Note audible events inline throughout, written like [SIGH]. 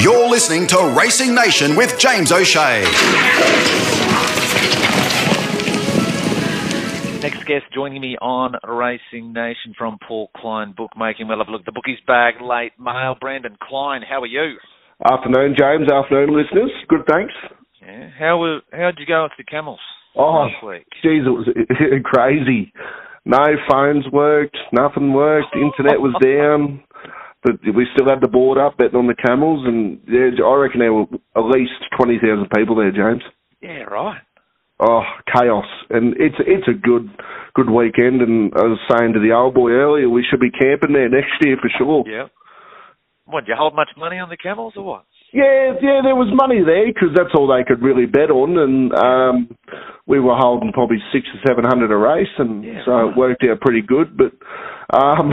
You're listening to Racing Nation with James O'Shea. Next guest joining me on Racing Nation from Paul Klein Bookmaking. We'll have a look at the bookies bag late mail. Brandon Klein, how are you? Afternoon, James. Afternoon, listeners. Good, thanks. Yeah. How were, how'd you go with the camels Oh, last week? geez, it was [LAUGHS] crazy. No phones worked, nothing worked, internet was down, but we still had the board up betting on the camels, and yeah, I reckon there were at least 20,000 people there, James. Yeah, right. Oh, chaos. And it's it's a good good weekend, and I was saying to the old boy earlier, we should be camping there next year for sure. Yeah. What, did you hold much money on the camels or what? Yeah, yeah, there was money there because that's all they could really bet on, and um, we were holding probably six or seven hundred a race, and Yeah, so right. it worked out pretty good. But um,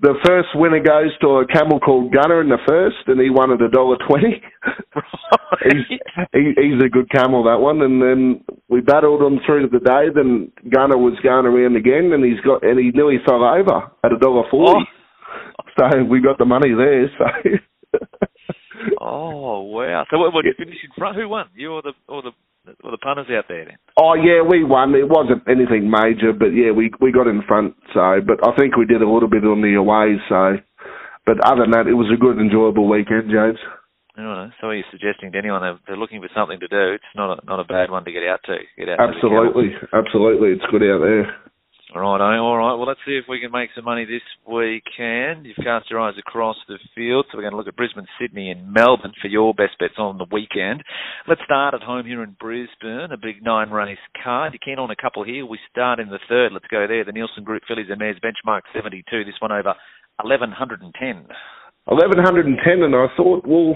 the first winner goes to a camel called Gunner in the first, and he won at a dollar twenty. [LAUGHS] he's he, he's a good camel that one, and then we battled him through to the day. Then Gunner was going around again, and he's got and he nearly fell over at a dollar forty. Oh. [LAUGHS] So we got the money there. So. [LAUGHS] Oh wow! So what, what did you finish in front? Who won? You or the or the or the punters out there then? Oh yeah, we won. It wasn't anything major, but yeah, we we got in front. So, but I think we did a little bit on the away. So, but other than that, it was a good, enjoyable weekend, James. I know. So are you suggesting to anyone they're, they're looking for something to do? It's not a, not a bad uh, one to get out to. Get out. to. Absolutely, absolutely, it's good out there. All right, all right. Well, let's see if we can make some money this weekend. You've cast your eyes across the field, so we're going to look at Brisbane, Sydney, and Melbourne for your best bets on the weekend. Let's start at home here in Brisbane, a big nine race card. You're keen on a couple here. We start in the third. Let's go there. The Nielsen Group Fillies and Mares benchmark 72. This one over 1110. 1110, and I thought, well,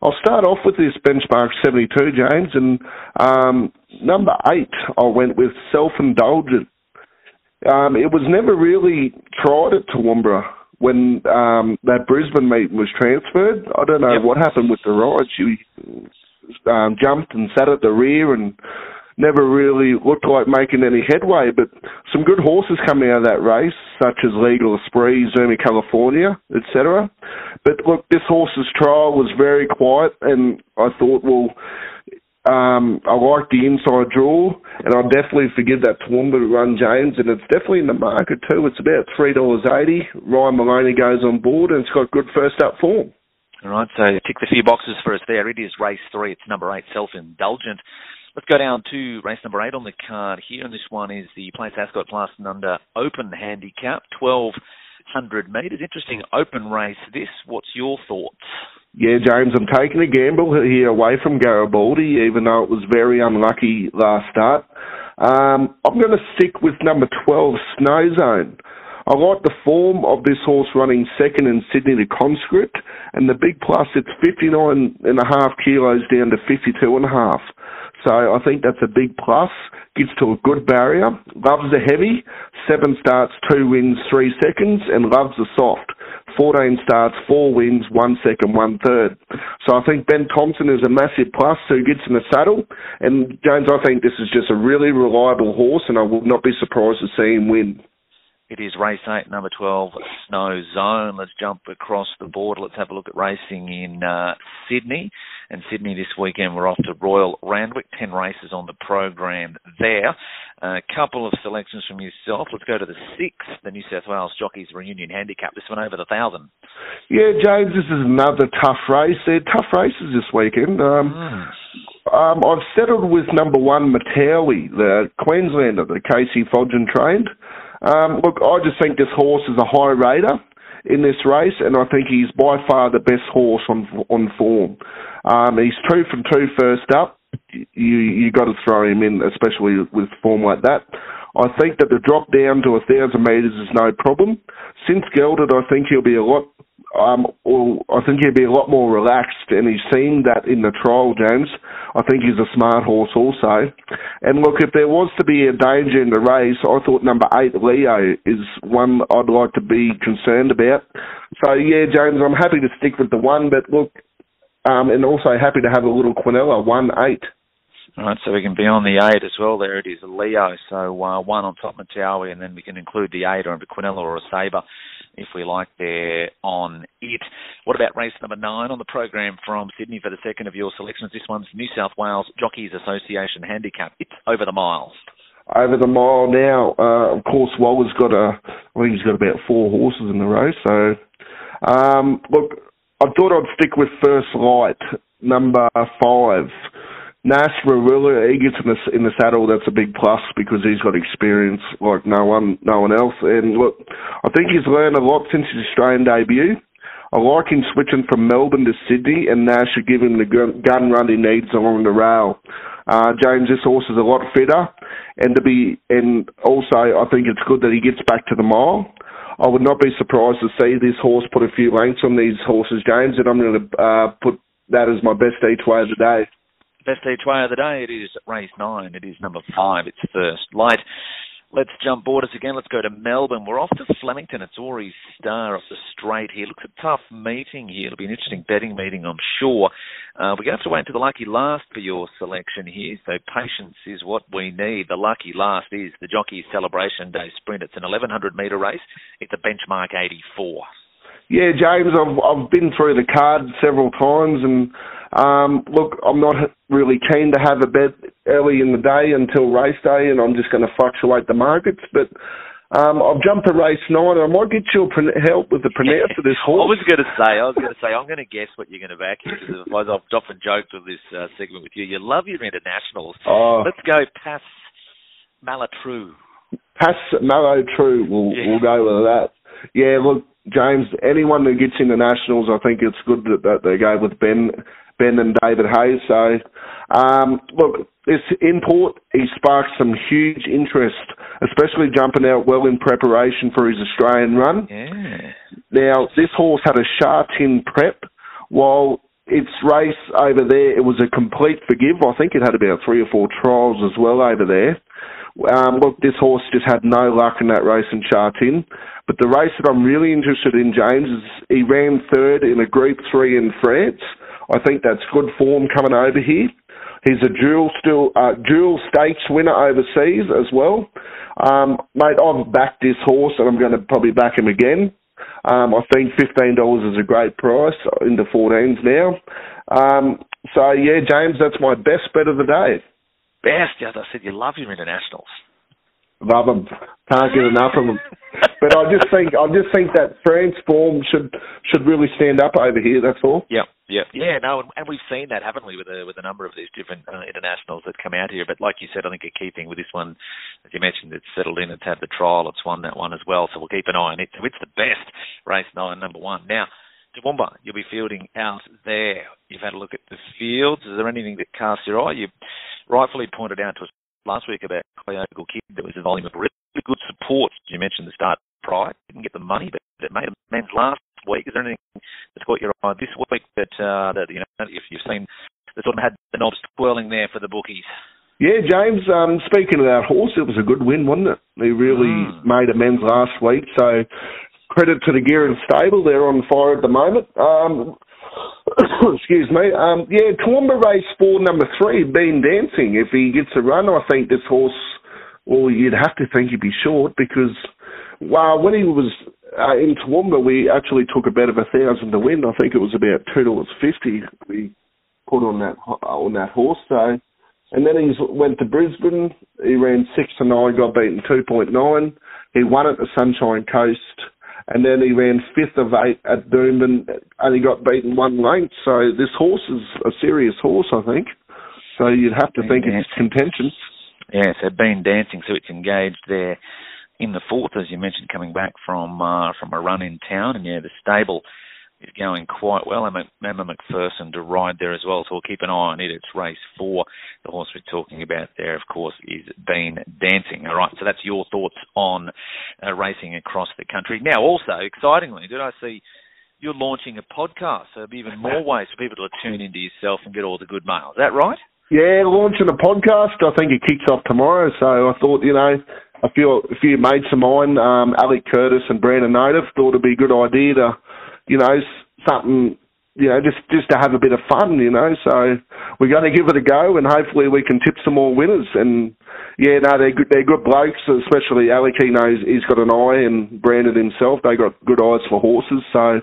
I'll start off with this benchmark 72, James, and um, number eight, I went with self-indulgent. Um, it was never really tried at Toowoomba when um, that Brisbane meet was transferred. I don't know Yep. what happened with the ride. She um, jumped and sat at the rear and never really looked like making any headway. But some good horses coming out of that race, such as Legal Esprit, Zermi California, etc. But look, this horse's trial was very quiet, and I thought, well, um, I like the inside draw, and I'll definitely forgive that Toowoomba to run James, and it's definitely in the market too. It's about three dollars eighty. Ryan Maloney goes on board, and it's got good first up form. All right, so tick the few boxes for us there. It is race three. It's number eight, self-indulgent. Let's go down to race number eight on the card here, and this one is the Place Ascot Class and Under Open Handicap, 1200 metres. Interesting open race this. What's your thoughts? Yeah, James, I'm taking a gamble here away from Garibaldi, even though it was very unlucky last start. Um, I'm going to stick with number 12, Snow Zone. I like the form of this horse running second in Sydney to Conscript, and the big plus, it's 59 and a half kilos down to 52 and a half. So I think that's a big plus. Gets to a good barrier. Loves the heavy. Seven starts, two wins, three seconds, and loves the soft. 14 starts, four wins, one second, one third. So I think Ben Thompson is a massive plus who gets in the saddle. And James, I think this is just a really reliable horse, and I would not be surprised to see him win. It is race eight, number 12, Snow Zone. Let's jump across the border. Let's have a look at racing in uh, Sydney. And Sydney this weekend, we're off to Royal Randwick. 10 races on the program there. A couple of selections from yourself. Let's go to the sixth, the New South Wales Jockeys Reunion Handicap. This one over the thousand. Yeah, James, this is another tough race. They're tough races this weekend. Um, um, I've settled with number one, Matawi, the Queenslander, the Casey Fogden trained. Um, look, I just think this horse is a high raider in this race, and I think he's by far the best horse on on form. Um, he's two from two first up. You you got to throw him in, especially with form like that. I think that the drop down to a thousand metres is no problem. Since gelded, I think he'll be a lot. Um, I think he'd be a lot more relaxed, and he's seen that in the trial, James. I think he's a smart horse also. And look, if there was to be a danger in the race, I thought number eight, Leo, is one I'd like to be concerned about. So yeah, James, I'm happy to stick with the one, but look, um, and also happy to have a little Quinella, one eight. All right, so we can be on the eight as well. There it is, a Leo. So uh, one on top of Matawi, and then we can include the eight or a Quinella or a Sabre if we like, there on it. What about race number nine on the program from Sydney for the second of your selections? This one's New South Wales Jockeys Association Handicap. It's over the miles. Over the mile now. Uh, of course, Waller's got a, I think he's got about four horses in the race. So, um, look, I thought I'd stick with First Light, number five. Nash Rawiller, he gets in the in the saddle. That's a big plus because he's got experience like no one no one else. And look, I think he's learned a lot since his Australian debut. I like him switching from Melbourne to Sydney, and Nash should give him the gun run he needs along the rail. Uh, James, this horse is a lot fitter, and to be and also I think it's good that he gets back to the mile. I would not be surprised to see this horse put a few lengths on these horses, James, and I'm going to uh, put that as my best each way of the day. Best each way of the day. It is race nine. It is number five. It's first light. Let's jump borders again. Let's go to Melbourne. We're off to Flemington. It's Ori Star off the straight here. Looks a tough meeting here. It'll be an interesting betting meeting, I'm sure. Uh, we're going to have to wait until the lucky last for your selection here. So patience is what we need. The lucky last is the Jockey's Celebration Day Sprint. It's an 1100 metre race. It's a benchmark 84. Yeah, James, I've I've been through the card several times, and um, look, I'm not really keen to have a bet early in the day until race day, and I'm just going to fluctuate the markets. But um, I've jumped to race nine, and I might get your help with the pronounce of this horse. [LAUGHS] I was going to say, I was going to say, I'm going to guess what you're going to back here. Because I've often joked with this uh, segment with you. You love your internationals. Oh. Let's go Pas Malatru. Pas Malatru. We'll Yeah. we'll go with that. Yeah, look, James. Anyone that gets into nationals, I think it's good that, that they go with Ben, Ben and David Hayes. So, um, look, this import he sparked some huge interest, especially jumping out well in preparation for his Australian run. Yeah. Now, this horse had a Sha Tin prep, while its race over there, it was a complete forgive. I think it had about three or four trials as well over there. Um, look, this horse just had no luck in that race in Sha Tin. But the race that I'm really interested in, James, is he ran third in a Group 3 in France. I think that's good form coming over here. He's a dual still uh, dual stakes winner overseas as well. Um, mate, I've backed this horse and I'm going to probably back him again. Um, I think fifteen dollars is a great price into fourteens now. Um, so yeah, James, that's my best bet of the day. Best, as I said, you love your internationals. Them. Can't get enough of them. But I just think I just think that France form should should really stand up over here. That's all. Yep, yep, yeah. No, and, and we've seen that, haven't we, with a with a number of these different uh, internationals that come out here. But like you said, I think a key thing with this one, as you mentioned, it's settled in. It's had the trial. It's won that one as well. So we'll keep an eye on it. So it's the best race nine, number one. Now. Toowoomba, you'll be fielding out there. You've had a look at the fields. Is there anything that casts your eye? You rightfully pointed out to us last week about Cleogal Kid. There was a volume of really good support. You mentioned the start pride. Didn't get the money, but it made amends last week. Is there anything that's caught your eye this week that, uh, that you know, if you've seen that sort of had the knobs twirling there for the bookies? Yeah, James. Um, speaking of that horse, it was a good win, wasn't it? He really Mm. made amends last week. So credit to the gear and stable. They're on fire at the moment. Um, [COUGHS] excuse me. Um, yeah, Toowoomba race four, number three, Bean Dancing. If he gets a run, I think this horse. Well, you'd have to think he'd be short because, well, when he was uh, in Toowoomba, we actually took a bet of a thousand to win. I think it was about two dollars fifty. We put on that on that horse. So, and then he went to Brisbane. He ran six to nine, got beaten two point nine. He won at the Sunshine Coast, and then he ran fifth of eight at Doomben, and he got beaten one length. So this horse is a serious horse, I think. So you'd have to think it's contention. Yeah, so been dancing, so it's engaged there in the fourth, as you mentioned, coming back from uh, from a run in town, and yeah, the stable is going quite well. Emma, McPherson to ride there as well, so we'll keep an eye on it. It's race four. The horse we're talking about there, of course, is Been Dancing. All right, so that's your thoughts on uh, racing across the country. Now, also excitingly, did I see? You're launching a podcast, so there'll be even more ways for people to tune into yourself and get all the good mail. Is that right? Yeah, launching a podcast. I think it kicks off tomorrow. So I thought, you know, a few a few mates of mine, um, Alec Curtis and Brandon Native, thought it'd be a good idea to, you know, something you know, just just to have a bit of fun, you know. So we're going to give it a go, and hopefully we can tip some more winners. And yeah, no, they're good. They're good blokes, especially Alec. He knows he's got an eye, and Brandon himself. They got good eyes for horses. So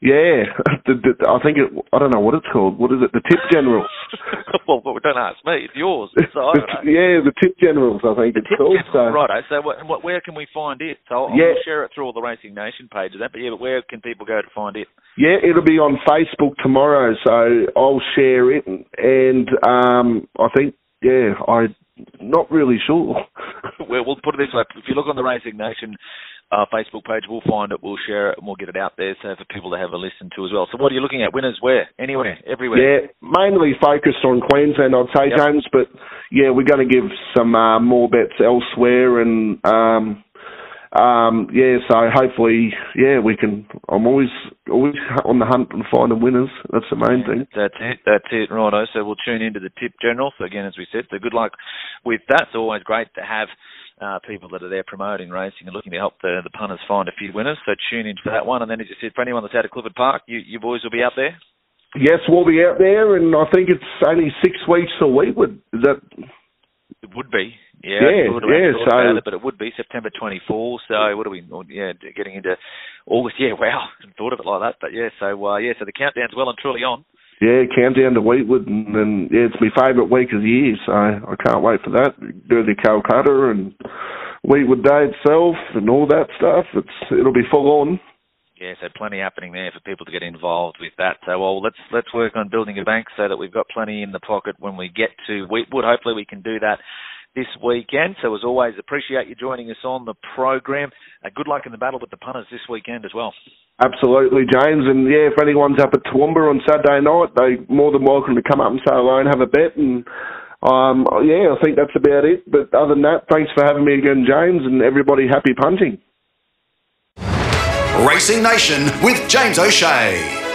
yeah, [LAUGHS] the, the, I think it. I don't know what it's called. What is it? The Tip Generals. [LAUGHS] well, but don't ask me. It's yours. So the, [LAUGHS] yeah, the Tip Generals. I think the it's called. So. Right. So, what, where can we find it? So, I'll, yeah. share it through all the Racing Nation pages. But yeah, but where can people go to find it? Yeah, it'll be on Facebook tomorrow. So I'll share it, and um, I think yeah, I not really sure. well, we'll put it this way: if you look on the Racing Nation uh, Facebook page. We'll find it, we'll share it, and we'll get it out there so for people to have a listen to as well. So, what are you looking at? Winners where? Anywhere? Everywhere? Yeah, mainly focused on Queensland, I'd say, yep. James. But yeah, we're going to give some uh, more bets elsewhere, and um, um, yeah, so hopefully, yeah, we can. I'm always always on the hunt and finding winners. That's the main thing. That's it. That's it, righto. So we'll tune into the tip general. So again, as we said, so good luck with that. It's always great to have uh, people that are there promoting racing and looking to help the, the punters find a few winners. So tune in for that one. And then, as you said, for anyone that's out of Clifford Park, you, you boys will be out there. Yes, we'll be out there, and I think it's only six weeks a week. Would that? It would be. Yeah, yeah, yeah. So, it, but it would be September 24. So what are we? Yeah, getting into August. Yeah, wow, thought of it like that. But yeah, so uh, yeah, so the countdown's well and truly on yeah, countdown to Weetwood, and, and yeah, it's my favourite week of the year, so I can't wait for that. Do the Calcutta and Weetwood Day itself and all that stuff. It's it'll be full on. Yeah, so plenty happening there for people to get involved with that. So well, let's let's work on building a bank so that we've got plenty in the pocket when we get to Weetwood. Hopefully, we can do that this weekend. So as always, appreciate you joining us on the program. Uh, good luck in the battle with the punters this weekend as well. Absolutely, James. And yeah, if anyone's up at Toowoomba on Saturday night, they're more than welcome to come up and say hello and have a bet. And um, yeah, I think that's about it. But other than that, thanks for having me again, James, and everybody happy punting. Racing Nation with James O'Shea.